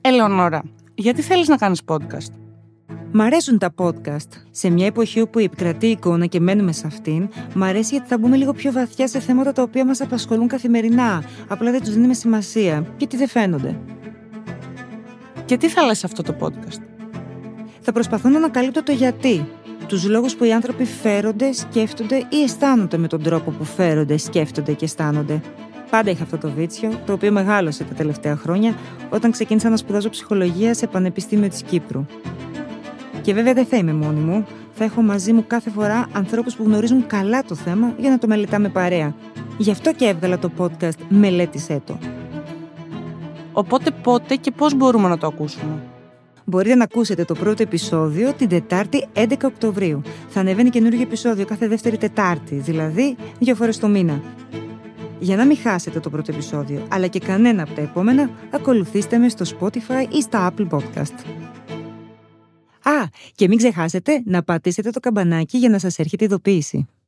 Ελεονόρα, γιατί θέλεις να κάνεις podcast? Μ' αρέσουν τα podcast. Σε μια εποχή όπου επικρατεί η εικόνα και μένουμε σε αυτήν, μ' αρέσει γιατί θα μπούμε λίγο πιο βαθιά σε θέματα τα οποία μας απασχολούν καθημερινά. Απλά δεν τους δίνουμε σημασία, γιατί δεν φαίνονται. Και τι θα λες σε αυτό το podcast? Θα προσπαθώ να ανακαλύπτω το γιατί. Τους λόγους που οι άνθρωποι φέρονται, σκέφτονται ή αισθάνονται με τον τρόπο που φέρονται, σκέφτονται και αισθάνονται. Πάντα είχα αυτό το βίτσιο, το οποίο μεγάλωσε τα τελευταία χρόνια όταν ξεκίνησα να σπουδάζω ψυχολογία σε Πανεπιστήμιο της Κύπρου. Και βέβαια δεν θα είμαι μόνη μου. Θα έχω μαζί μου κάθε φορά ανθρώπους που γνωρίζουν καλά το θέμα για να το μελετάμε παρέα. Γι' αυτό και έβγαλα το podcast «Μελέτησέ το». Οπότε πότε και πώς μπορούμε να το ακούσουμε; Μπορείτε να ακούσετε το πρώτο επεισόδιο την Τετάρτη 11 Οκτωβρίου. Θα ανεβαίνει καινούργιο επεισόδιο κάθε δεύτερη Τετάρτη, δηλαδή δύο φορές το μήνα. Για να μην χάσετε το πρώτο επεισόδιο, αλλά και κανένα από τα επόμενα, ακολουθήστε με στο Spotify ή στα Apple Podcast. Α, και μην ξεχάσετε να πατήσετε το καμπανάκι για να σας έρχεται ειδοποίηση.